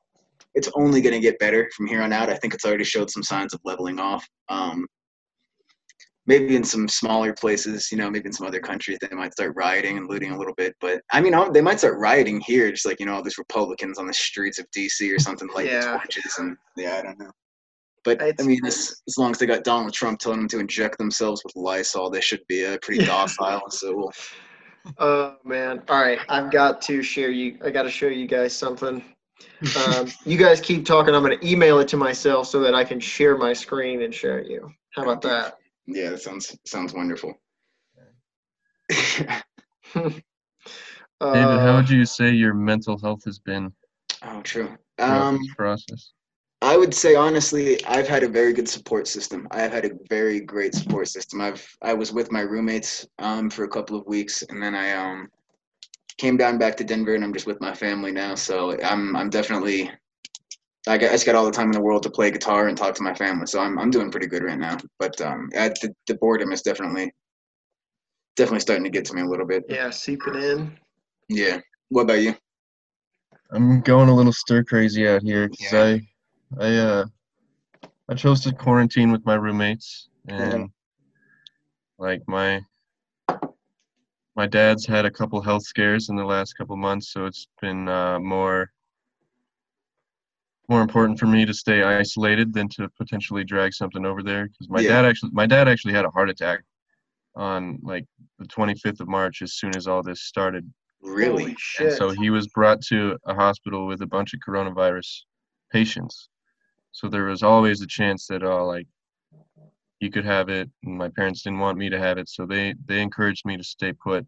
S3: it's only going to get better from here on out. I think it's already showed some signs of leveling off. Um, maybe in some smaller places, you know, maybe in some other countries, they might start rioting and looting a little bit. But I mean, they might start rioting here, just like you know, all these Republicans on the streets of DC or something like
S2: Yeah.
S3: torches and yeah, I don't know. But I mean, as, as long as they got Donald Trump telling them to inject themselves with Lysol, they should be uh, pretty docile. So we'll,
S2: Oh man. All right. I've got to share you I gotta show you guys something. Um, you guys keep talking. I'm gonna email it to myself so that I can share my screen and share it you. How about that?
S3: yeah, that sounds sounds wonderful.
S1: David, how
S2: Uh,
S1: would you say your mental health has been
S3: oh, true. Um,
S1: process?
S3: I would say honestly, I've had a very good support system. I've had a very great support system. I've I was with my roommates um, for a couple of weeks, and then I um, came down back to Denver, and I'm just with my family now. So I'm I'm definitely I got, I just got all the time in the world to play guitar and talk to my family. So I'm I'm doing pretty good right now. But um, at the, the boredom is definitely definitely starting to get to me a little bit.
S2: Yeah, seeping in.
S3: Yeah. What about you?
S1: I'm going a little stir crazy out here because
S3: Yeah.
S1: I, I, uh, I chose to quarantine with my roommates, and like my, my dad's had a couple health scares in the last couple months, so it's been uh, more, more important for me to stay isolated than to potentially drag something over there. Because my
S3: Yeah.
S1: dad actually, my dad actually had a heart attack on like the 25th of March as soon as all this started.
S3: Really?
S2: Holy
S1: And so he was brought to a hospital with a bunch of coronavirus patients. So there was always a chance that uh like you could have it and my parents didn't want me to have it, so they they encouraged me to stay put.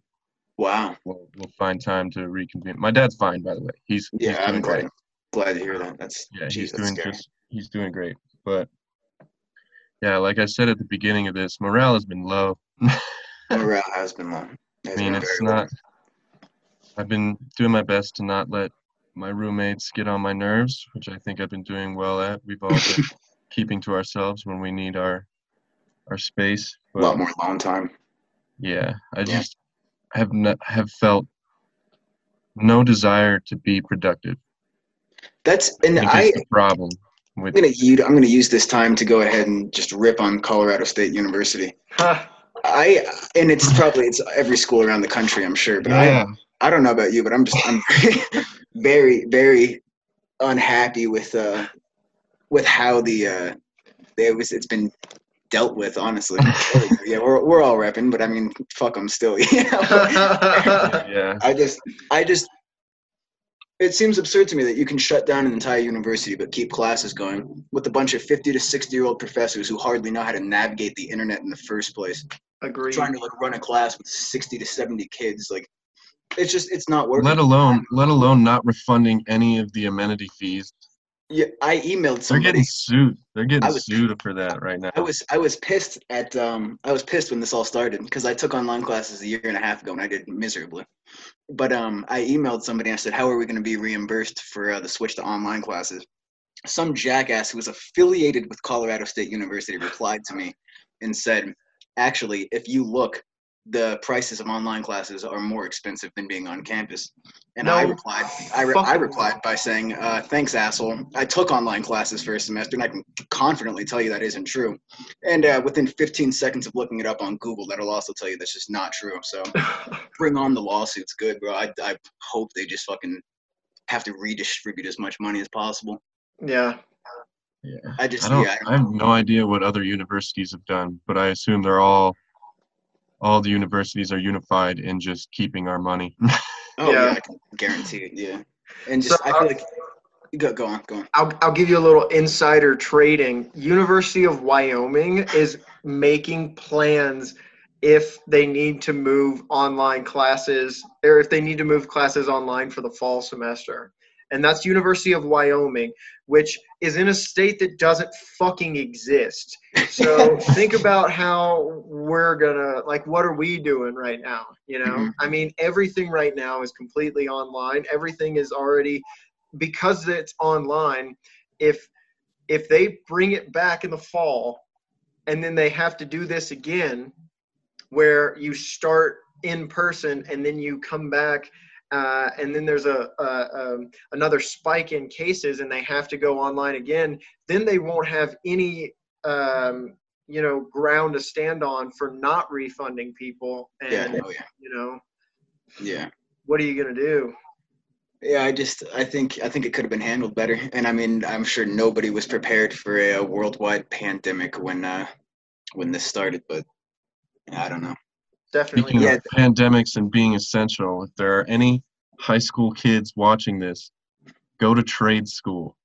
S3: Wow.
S1: We'll, we'll find time to reconvene. My dad's fine by the way. He's he's
S3: Yeah, I'm glad
S1: great.
S3: glad to hear that. That's
S1: Yeah,
S3: geez,
S1: he's
S3: that's
S1: doing
S3: scary.
S1: just he's doing great. But yeah, like I said at the beginning of this, morale has been low.
S3: Morale has been low.
S1: I mean, it's
S3: very low.
S1: not. I've been doing my best to not let my roommates get on my nerves, which I think I've been doing well at. We've all been keeping to ourselves when we need our our space.
S3: a lot more alone time.
S1: yeah, I
S3: Yeah.
S1: just have not have felt no desire to be productive.
S3: That's
S1: I
S3: and
S1: think
S3: I
S1: it's the problem with
S3: I'm gonna use I'm gonna use this time to go ahead and just rip on Colorado State University.
S2: Huh.
S3: I and it's probably it's every school around the country, I'm sure, but I I don't know about you, but I'm just I'm very very unhappy with uh with how the uh it was it's been dealt with honestly. yeah, we're we're all repping, but I mean fuck them still. You know?
S1: yeah.
S3: I just, I just, it seems absurd to me that you can shut down an entire university but keep classes going with a bunch of 50 to 60 year old professors who hardly know how to navigate the internet in the first place.
S2: Agreed.
S3: Trying to like run a class with 60 to 70 kids, like, it's just, it's not working.
S1: Let alone let alone not refunding any of the amenity fees.
S3: yeah, I emailed somebody.
S1: They're getting sued. They're getting
S3: was-
S1: sued for that right now.
S3: I was I was pissed at um I was pissed when this all started because I took online classes a year and a half ago and I did miserably. But um I emailed somebody and I said, "How are we going to be reimbursed for uh, the switch to online classes?" Some jackass who was affiliated with Colorado State University replied to me and said, "Actually, if you look, the prices of online classes are more expensive than being on campus." And I replied, I, re- I replied by saying, uh, "Thanks, asshole. I took online classes for a semester, and I can confidently tell you that isn't true." And uh, within 15 seconds of looking it up on Google, that'll also tell you that's just not true. So bring on the lawsuits, good, bro. I, I hope they just fucking have to redistribute as much money as possible.
S2: yeah.
S1: Yeah.
S3: I just,
S1: I don't.
S3: yeah,
S1: I have no idea what other universities have done, but I assume they're all, all the universities are unified in just keeping our money.
S3: oh yeah.
S2: Yeah.
S3: I can guarantee it. Yeah, and just
S2: So,
S3: I
S2: uh,
S3: feel like go go on, go on.
S2: I'll, I'll give you a little insider trading. University of Wyoming is making plans if they need to move online classes or if they need to move classes online for the fall semester. And that's University of Wyoming, which is in a state that doesn't fucking exist. So think about how we're gonna like what are we doing right now? You know?
S3: Mhm.
S2: I mean everything right now is completely online. Everything is already because it's online, if if they bring it back in the fall and then they have to do this again where you start in person and then you come back uh, and then there's a, a um, another spike in cases and they have to go online again then they won't have any um, you know ground to stand on for not refunding people and
S3: Yeah, oh yeah,
S2: you know
S3: yeah.
S2: what are you going to do
S3: Yeah, I just I think I think it could have been handled better, and I mean I'm sure nobody was prepared for a, worldwide pandemic when uh, when this started, but I don't know.
S2: Definitely
S1: Speaking
S3: Yeah.
S1: of pandemics and being essential, if there are any high school kids watching this, go to trade school.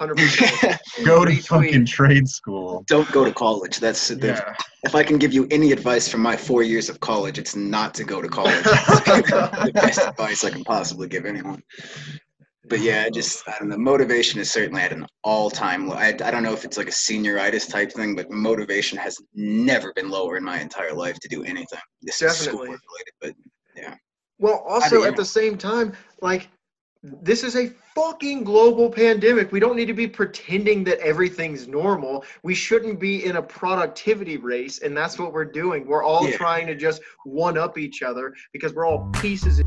S2: 100%
S1: Go to fucking trade school.
S3: don't go to college. That's
S1: Yeah.
S3: if I can give you any advice from my four years of college, it's not to go to college. It's the best advice I can possibly give anyone. But yeah, just I don't know. Motivation is certainly at an all-time low. I, I don't know if it's like a senioritis type thing, but motivation has never been lower in my entire life to do anything. This
S2: Definitely.
S3: related, but
S2: yeah.
S3: Well,
S2: also at the same time, like this is a fucking global pandemic. We don't need to be pretending that everything's normal. We shouldn't be in a productivity race, and that's what we're doing. We're all
S3: Yeah.
S2: trying to just one up each other because we're all pieces of